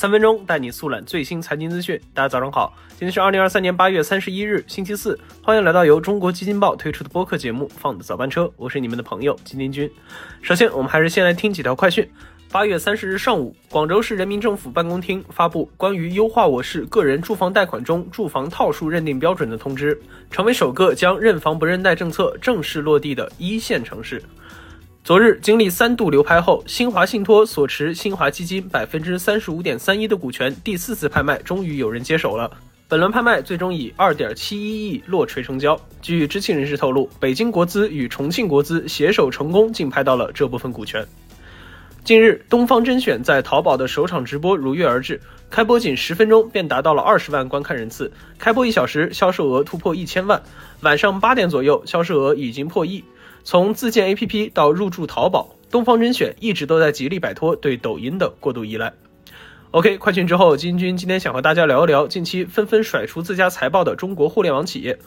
三分钟带你速览最新财经资讯。大家早上好，今天是二零二三年八月三十一日，星期四。欢迎来到由中国基金报推出的播客节目《放的早班车》，我是你们的朋友金金君。首先，我们还是先来听几条快讯。八月三十日上午，广州市人民政府办公厅发布关于优化我市个人住房贷款中住房套数认定标准的通知，成为首个将认房不认贷政策正式落地的一线城市。昨日，经历三度流拍后，新华信托所持新华基金百分之三十五点三一的股权第四次拍卖终于有人接手了。本轮拍卖最终以二点七一亿落锤成交。据知情人士透露，北京国资与重庆国资携手成功竞拍到了这部分股权。近日，东方甄选在淘宝的首场直播如约而至，开播仅十分钟便达到了二十万观看人次，开播一小时销售额突破一千万，晚上八点左右销售额已经破亿。从自建 APP 到入驻淘宝，东方甄选一直都在极力摆脱对抖音的过度依赖。OK，快讯之后，金军今天想和大家聊一聊近期纷纷甩出自家财报的中国互联网企业。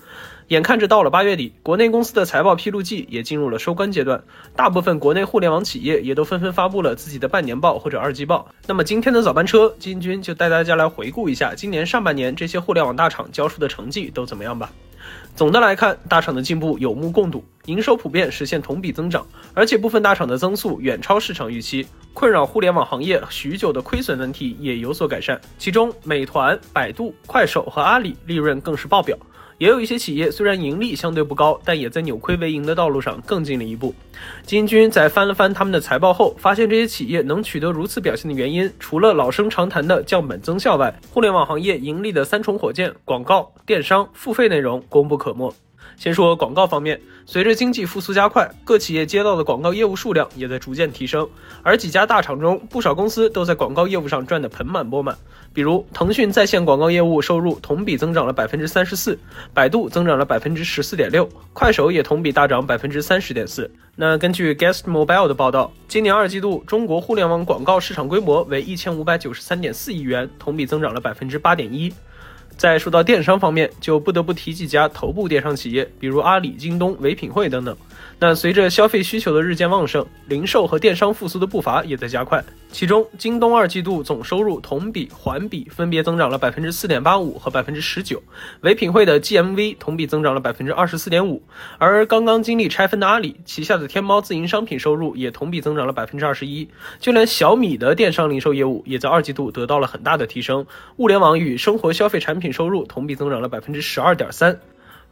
眼看着到了八月底，国内公司的财报披露季也进入了收官阶段，大部分国内互联网企业也都纷纷发布了自己的半年报或者二季报。那么今天的早班车，金军就带大家来回顾一下今年上半年这些互联网大厂交出的成绩都怎么样吧。总的来看，大厂的进步有目共睹，营收普遍实现同比增长，而且部分大厂的增速远超市场预期。困扰互联网行业许久的亏损问题也有所改善，其中美团、百度、快手和阿里利润更是爆表。也有一些企业虽然盈利相对不高，但也在扭亏为盈的道路上更进了一步。金军在翻了翻他们的财报后，发现这些企业能取得如此表现的原因，除了老生常谈的降本增效外，互联网行业盈利的三重火箭——广告、电商、付费内容，功不可没。先说广告方面，随着经济复苏加快，各企业接到的广告业务数量也在逐渐提升。而几家大厂中，不少公司都在广告业务上赚得盆满钵满。比如，腾讯在线广告业务收入同比增长了百分之三十四，百度增长了百分之十四点六，快手也同比大涨百分之三十点四。那根据 Guest Mobile 的报道，今年二季度中国互联网广告市场规模为一千五百九十三点四亿元，同比增长了百分之八点一。再说到电商方面，就不得不提几家头部电商企业，比如阿里、京东、唯品会等等。那随着消费需求的日渐旺盛，零售和电商复苏的步伐也在加快。其中，京东二季度总收入同比、环比分别增长了百分之四点八五和百分之十九，唯品会的 GMV 同比增长了百分之二十四点五。而刚刚经历拆分的阿里旗下的天猫自营商品收入也同比增长了百分之二十一。就连小米的电商零售业务也在二季度得到了很大的提升，物联网与生活消费产品收入同比增长了百分之十二点三。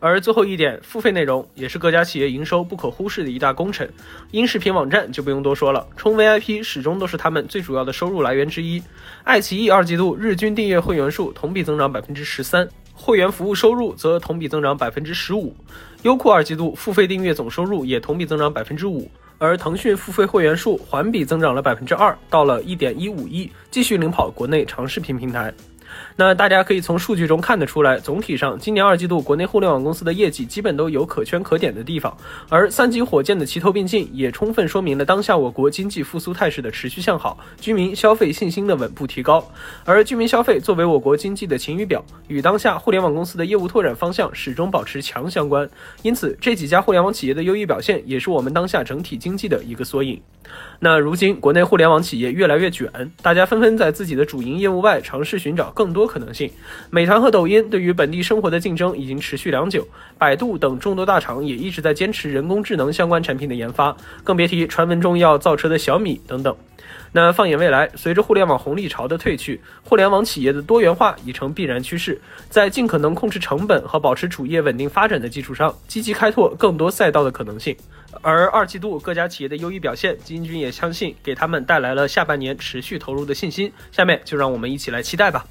而最后一点，付费内容也是各家企业营收不可忽视的一大功臣。音视频网站就不用多说了，充 VIP 始终都是他们最主要的收入来源之一。爱奇艺二季度日均订阅会员数同比增长百分之十三，会员服务收入则同比增长百分之十五。优酷二季度付费订阅总收入也同比增长百分之五，而腾讯付费会员数环比增长了百分之二，到了一点一五亿，继续领跑国内长视频平台。那大家可以从数据中看得出来，总体上今年二季度国内互联网公司的业绩基本都有可圈可点的地方，而三级火箭的齐头并进，也充分说明了当下我国经济复苏态势的持续向好，居民消费信心的稳步提高。而居民消费作为我国经济的晴雨表，与当下互联网公司的业务拓展方向始终保持强相关。因此，这几家互联网企业的优异表现，也是我们当下整体经济的一个缩影。那如今国内互联网企业越来越卷，大家纷纷在自己的主营业务外尝试寻找更多可能性。美团和抖音对于本地生活的竞争已经持续良久，百度等众多大厂也一直在坚持人工智能相关产品的研发，更别提传闻中要造车的小米等等。那放眼未来，随着互联网红利潮的退去，互联网企业的多元化已成必然趋势。在尽可能控制成本和保持主业稳定发展的基础上，积极开拓更多赛道的可能性。而二季度各家企业的优异表现，基金君也相信给他们带来了下半年持续投入的信心。下面就让我们一起来期待吧。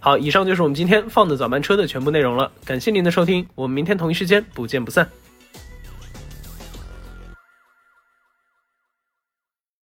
好，以上就是我们今天放的早班车的全部内容了。感谢您的收听，我们明天同一时间不见不散。